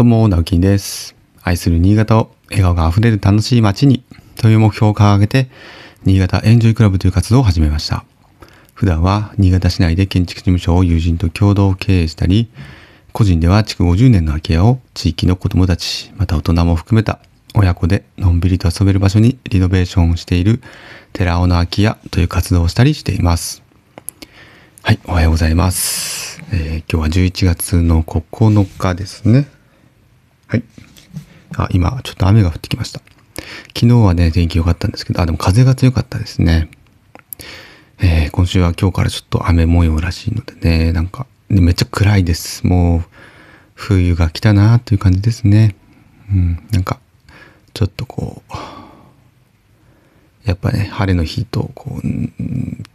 どうも、直樹です。愛する新潟を笑顔があふれる楽しい街にという目標を掲げて、新潟エンジョイクラブという活動を始めました。普段は新潟市内で建築事務所を友人と共同経営したり、個人では築50年の空き家を地域の子供たち、また大人も含めた親子でのんびりと遊べる場所にリノベーションをしている寺尾の空き家という活動をしたりしています。はい、おはようございます。えー、今日は11月の9日ですね。はい。あ、今、ちょっと雨が降ってきました。昨日はね、天気良かったんですけど、あ、でも風が強かったですね。えー、今週は今日からちょっと雨模様らしいのでね、なんか、めっちゃ暗いです。もう、冬が来たなという感じですね。うん、なんか、ちょっとこう、やっぱね、晴れの日と、こう、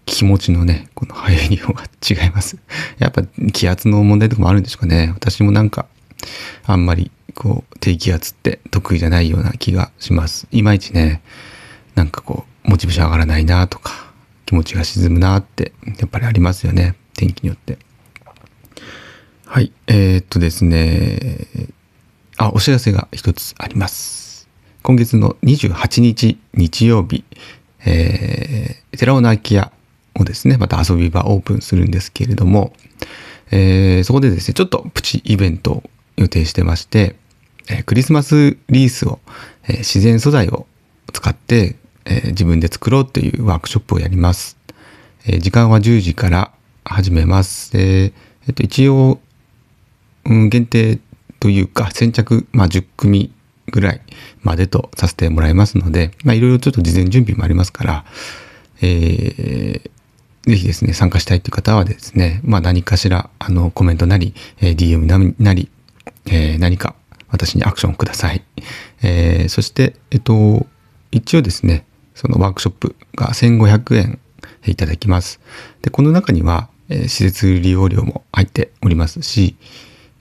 気持ちのね、この入りようが違います。やっぱ気圧の問題とかもあるんでしょうかね。私もなんか、あんまりこう低気圧って得意じゃないような気がします。いまいちね、なんかこう、モチベーション上がらないなとか、気持ちが沈むなって、やっぱりありますよね。天気によって。はい。えー、っとですね、あ、お知らせが一つあります。今月の28日日曜日、えー、寺尾の空き家をですね、また遊び場オープンするんですけれども、えー、そこでですね、ちょっとプチイベントを予定してまして、えクリスマスリースを、え自然素材を使って、え自分で作ろうというワークショップをやります。え時間は10時から始めます。えっと、一応、うん、限定というか先着、まあ、10組ぐらいまでとさせてもらいますので、まあ、いろいろちょっと事前準備もありますから、えー、ぜひですね、参加したいという方はですね、まあ何かしら、あの、コメントなり、えー、DM なり、えー、何か私にアクションください。えー、そして、えっと、一応ですね、そのワークショップが1500円いただきます。で、この中には、えー、施設利用料も入っておりますし、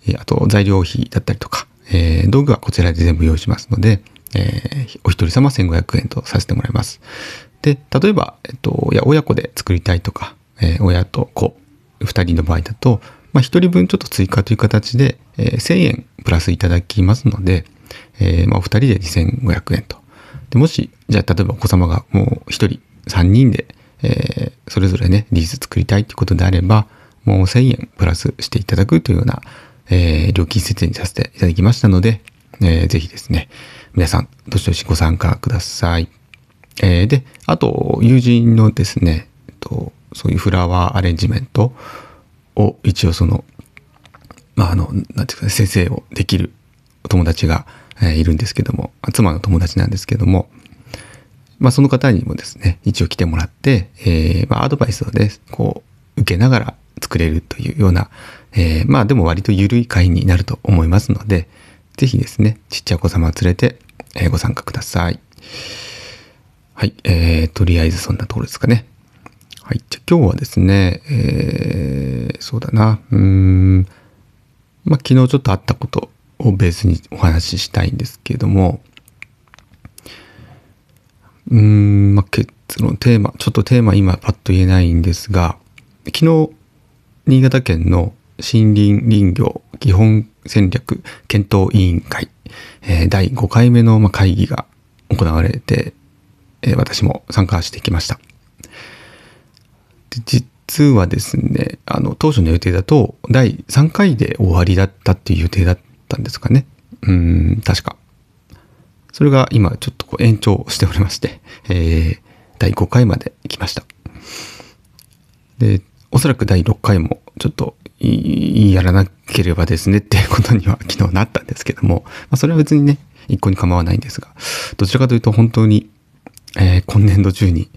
え、あと材料費だったりとか、え、道具はこちらで全部用意しますので、え、お一人様1500円とさせてもらいます。で、例えば、えっと、いや、親子で作りたいとか、え、親と子、二人の場合だと、まあ、1人分ちょっと追加という形で、えー、1000円プラスいただきますので、えー、まあ、お二人で2500円と。でもし、じゃあ例えばお子様がもう1人3人で、えー、それぞれね、リース作りたいということであれば、もう1000円プラスしていただくというような、えー、料金設定にさせていただきましたので、えー、ぜひですね、皆さん、どしどしご参加ください。えー、で、あと、友人のですね、と、そういうフラワーアレンジメントを一応その、まあ、あの、なんていうか、ね、先生をできるお友達が、えー、いるんですけども、妻の友達なんですけども、まあ、その方にもですね、一応来てもらって、えー、まあ、アドバイスをね、こう、受けながら作れるというような、えー、まあ、でも割と緩い会になると思いますので、ぜひですね、ちっちゃいお子様を連れて、え、ご参加ください。はい、えー、とりあえずそんなところですかね。はい。じゃ今日はですね、えー、そうだな。うん。まあ、昨日ちょっとあったことをベースにお話ししたいんですけれども、うん、まあ、結論、テーマ、ちょっとテーマ今パッと言えないんですが、昨日、新潟県の森林林業基本戦略検討委員会、えー、第5回目の会議が行われて、えー、私も参加してきました。実はですね、あの、当初の予定だと、第3回で終わりだったっていう予定だったんですかね。うん、確か。それが今ちょっとこう延長しておりまして、えー、第5回まで来ました。で、おそらく第6回もちょっとやらなければですねっていうことには昨日なったんですけども、まあ、それは別にね、一向に構わないんですが、どちらかというと本当に、えー、今年度中に、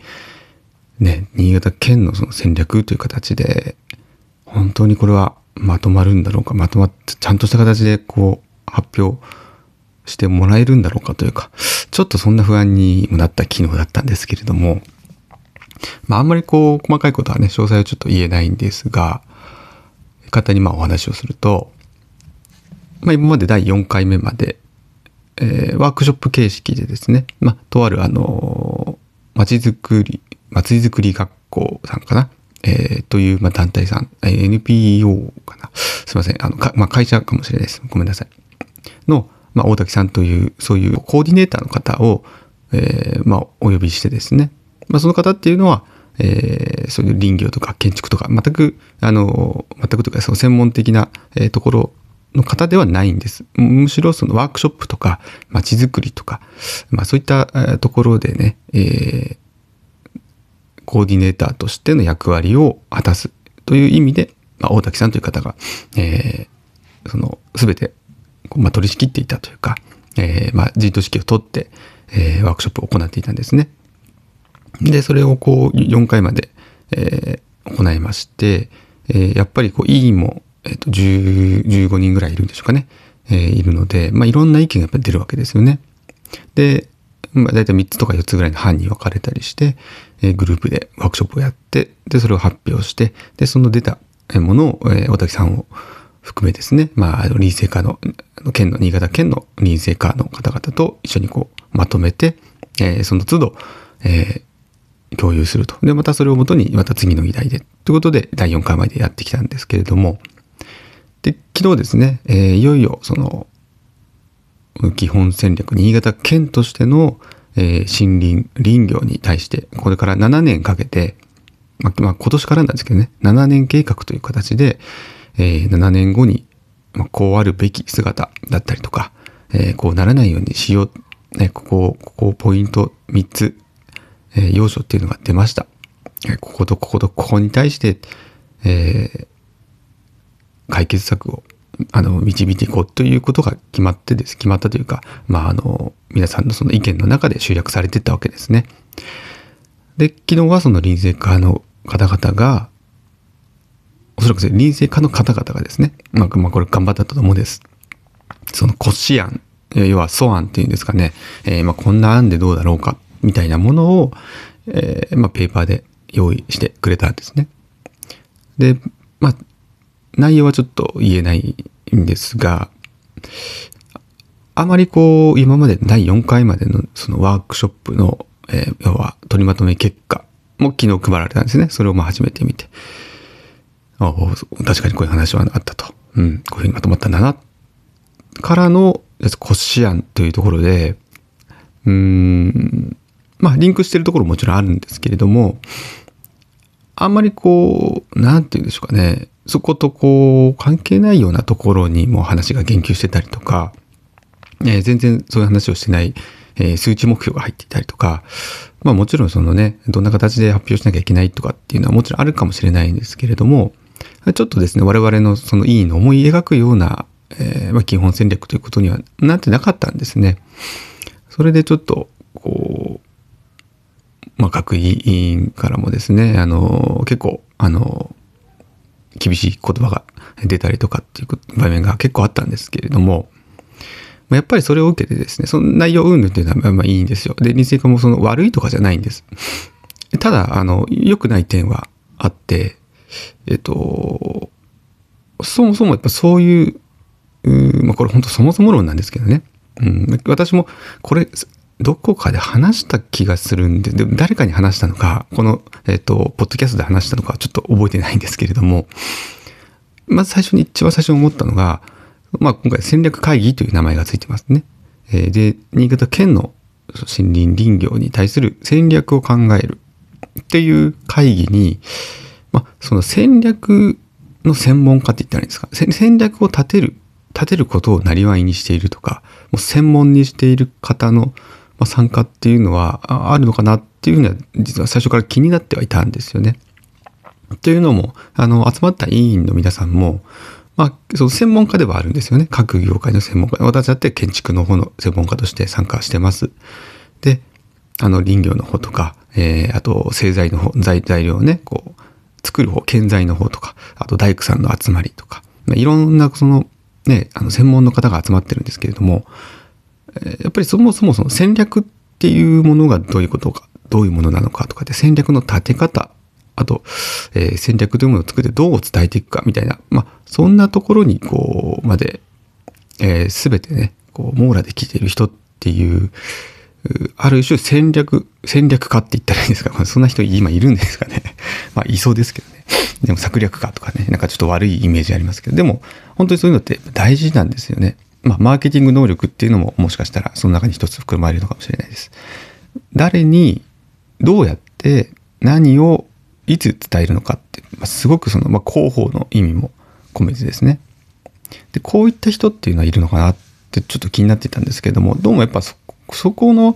ね、新潟県のその戦略という形で、本当にこれはまとまるんだろうか、まとまって、ちゃんとした形でこう、発表してもらえるんだろうかというか、ちょっとそんな不安にもなった機能だったんですけれども、まああんまりこう、細かいことはね、詳細はちょっと言えないんですが、方にまあお話をすると、まあ今まで第4回目まで、えー、ワークショップ形式でですね、まあ、とあるあの、街づくりまちづくり学校さんかな、えー、という、ま、団体さん、NPO かな？すいません。あの、まあ、会社かもしれないです。ごめんなさい。の、まあ、大滝さんというそういうコーディネーターの方を、えー、まあ、お呼びしてですね、まあ、その方っていうのは、えー、そういう林業とか建築とか全くあの全くというかその専門的な、え、ところの方ではないんです。むしろそのワークショップとか街づくりとか、まあ、そういったところでね、えー、コーディネーターとしての役割を果たすという意味で、まあ、大滝さんという方が、えー、その全て、まあ、取り仕切っていたというか、えー、まあ、陣頭指揮を取って、えー、ワークショップを行っていたんですね。で、それをこう4回まで、え、行いまして、え、やっぱりこう委員も、えーと、15人ぐらいいるんでしょうかね、え、いるので、まあ、いろんな意見がやっぱ出るわけですよね。で、まあ、大体3つとか4つぐらいの班に分かれたりして、えー、グループでワークショップをやって、で、それを発表して、で、その出たものを、えー、大滝さんを含めですね、まあ、あの臨政課の、県の、新潟県の臨政課の方々と一緒にこう、まとめて、えー、その都度、えー、共有すると。で、またそれをもとに、また次の議題で、ということで、第4回までやってきたんですけれども、で、昨日ですね、えー、いよいよ、その、基本戦略、新潟県としての、えー、森林、林業に対して、これから7年かけて、まあ、まあ、今年からなんですけどね、7年計画という形で、えー、7年後に、まあ、こうあるべき姿だったりとか、えー、こうならないようにしよう、ね、ここ、ここポイント3つ、えー、要素っていうのが出ました。えー、こことこことここに対して、えー、解決策をあの導いていこうということが決まってです決まったというか、まあ、あの皆さんのその意見の中で集約されていったわけですね。で昨日はその臨政家の方々がおそらく臨政家の方々がですね、まあ、まあ、これ頑張ったと思うんです。その骨子案要は素案っていうんですかね、えー、まあ、こんな案でどうだろうかみたいなものを、えー、まあ、ペーパーで用意してくれたんですね。で、まあ、内容はちょっと言えないんですが、あまりこう、今まで第4回までのそのワークショップの、えー、要は取りまとめ結果も昨日配られたんですね。それをまあ初めて見て。ああ確かにこういう話はあったと。うん、こういうふうにまとまったんだな。からの、コシアンというところで、うーん、まあ、リンクしてるところももちろんあるんですけれども、あんまりこう、なんて言うんでしょうかね。そことこう、関係ないようなところにも話が言及してたりとか、えー、全然そういう話をしてない、えー、数値目標が入っていたりとか、まあもちろんそのね、どんな形で発表しなきゃいけないとかっていうのはもちろんあるかもしれないんですけれども、ちょっとですね、我々のその委員の思い描くような、えー、まあ、基本戦略ということにはなってなかったんですね。それでちょっと、こう、まあ、各委員からもですね、あの、結構、あの、厳しい言葉が出たりとかっていう場面が結構あったんですけれども、やっぱりそれを受けてですね、その内容云々っていうのはまあいいんですよ。で、日清もその悪いとかじゃないんです。ただ、あの、良くない点はあって、えっと、そもそもやっぱそういう、うまあ、これ本当そもそも論なんですけどね。うん、私もこれどこかで話した気がするんで、で誰かに話したのか、この、えっ、と、ポッドキャストで話したのかちょっと覚えてないんですけれども、まず最初に、一番最初に思ったのが、まあ今回戦略会議という名前がついてますね。えー、で、新潟県の森林林業に対する戦略を考えるっていう会議に、まあその戦略の専門家って言ったらいいんですか、戦略を立てる、立てることをなりわいにしているとか、もう専門にしている方のまあ、参加っていうのはあるのかなっていうふうには実は最初から気になってはいたんですよね。というのもあの集まった委員の皆さんも、まあ、その専門家ではあるんですよね各業界の専門家私だって建築の方の専門家として参加してます。であの林業の方とか、えー、あと製材の方材材料をねこう作る方建材の方とかあと大工さんの集まりとか、まあ、いろんなそのねあの専門の方が集まってるんですけれどもやっぱりそもそもその戦略っていうものがどういうことか、どういうものなのかとかで戦略の立て方、あと、えー、戦略というものを作ってどう伝えていくかみたいな、まあ、そんなところにこう、まで、えー、全てね、こう、網羅できている人っていう、ある種戦略、戦略家って言ったらいいんですか？そんな人今いるんですかね？まあ、いそうですけどね。でも策略家とかね、なんかちょっと悪いイメージありますけど、でも、本当にそういうのって大事なんですよね。まあ、マーケティング能力っていうのももしかしたらその中に一つ含まれるのかもしれないです。誰にどうやって何をいつ伝えるのかって、まあ、すごくその、まあ、広報の意味も込めてですね。で、こういった人っていうのはいるのかなってちょっと気になってたんですけども、どうもやっぱそ、そこの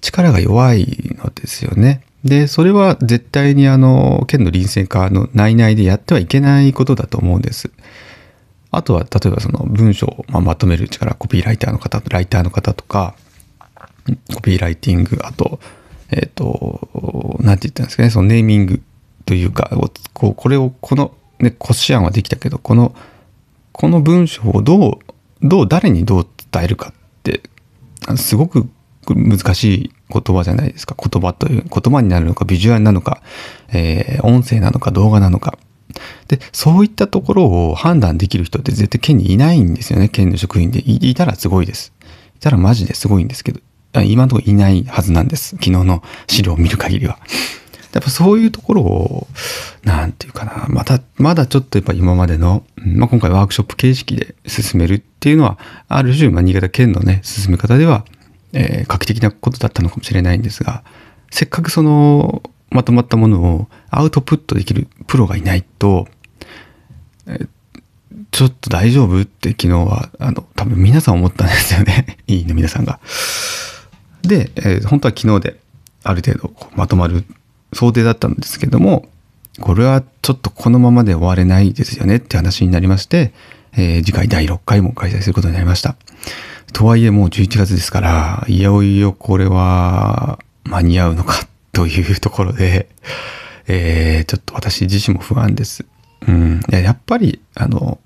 力が弱いのですよね。で、それは絶対にあの、県の臨戦化の内々でやってはいけないことだと思うんです。あとは、例えばその文章をまとめる力、コピーライターの方、ライターの方とか、コピーライティング、あと、えっ、ー、と、なんて言ったんですかね、そのネーミングというか、こうこれを、この、ね、骨子案はできたけど、この、この文章をどう、どう、誰にどう伝えるかって、すごく難しい言葉じゃないですか。言葉という、言葉になるのか、ビジュアルなのか、えー、音声なのか、動画なのか。で、そういったところを判断できる人って絶対県にいないんですよね。県の職員で。いたらすごいです。いたらマジですごいんですけど、今のところいないはずなんです。昨日の資料を見る限りは。やっぱそういうところを、なんていうかな、また、まだちょっとやっぱ今までの、まあ、今回ワークショップ形式で進めるっていうのは、ある種、まあ、新潟県のね、進め方では、えー、画期的なことだったのかもしれないんですが、せっかくその、まとまったものをアウトプットできるプロがいないと、えちょっと大丈夫？って昨日は、あの、多分皆さん思ったんですよね。いいね、皆さんが。で、えー、本当は昨日である程度まとまる想定だったんですけども、これはちょっとこのままで終われないですよねって話になりまして、えー、次回第6回も開催することになりました。とはいえもう11月ですから、いよいよこれは間に合うのかというところで、えー、ちょっと私自身も不安です。うん。ややっぱり、あの、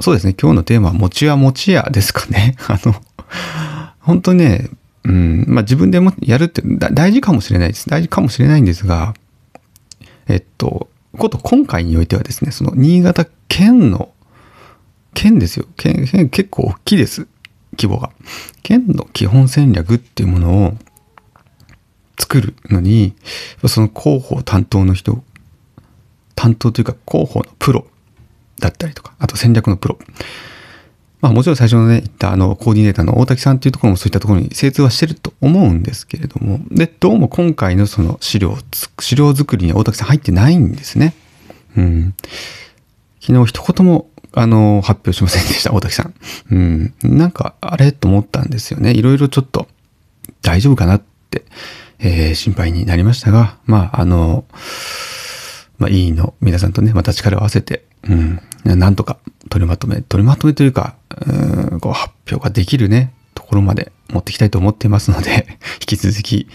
そうですね、今日のテーマは餅は餅屋ですかね。あの、本当ね、うん、まあ自分でもやるって大事かもしれないです。大事かもしれないんですが、えっと、こと今回においてはですね、その新潟県の、県ですよ。県、県結構大きいです。規模が。県の基本戦略っていうものを作るのに、その広報担当の人、担当というか広報のプロだったりとか、あと戦略のプロ。まあもちろん最初のね、言ったあのコーディネーターの大滝さんっていうところもそういったところに精通はしてると思うんですけれども、で、どうも今回のその資料、資料作りに大滝さん入ってないんですね。うん。昨日一言もあの、発表しませんでした、大滝さん。うん。なんか、あれ？と思ったんですよね。いろいろちょっと、大丈夫かなって、えー、心配になりましたが、まあ、あの、まあ、いいの、皆さんとね、また力を合わせて、うん、なんとか取りまとめ、取りまとめというか、うん、こう発表ができるね、ところまで持っていきたいと思っていますので、引き続き、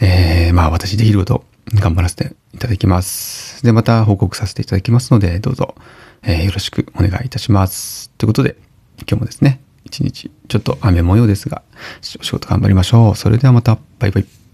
えー、まあ、私できること頑張らせていただきます。で、また報告させていただきますので、どうぞ、えー、よろしくお願いいたします。ということで、今日もですね、一日ちょっと雨模様ですが、お仕事頑張りましょう。それではまた、バイバイ。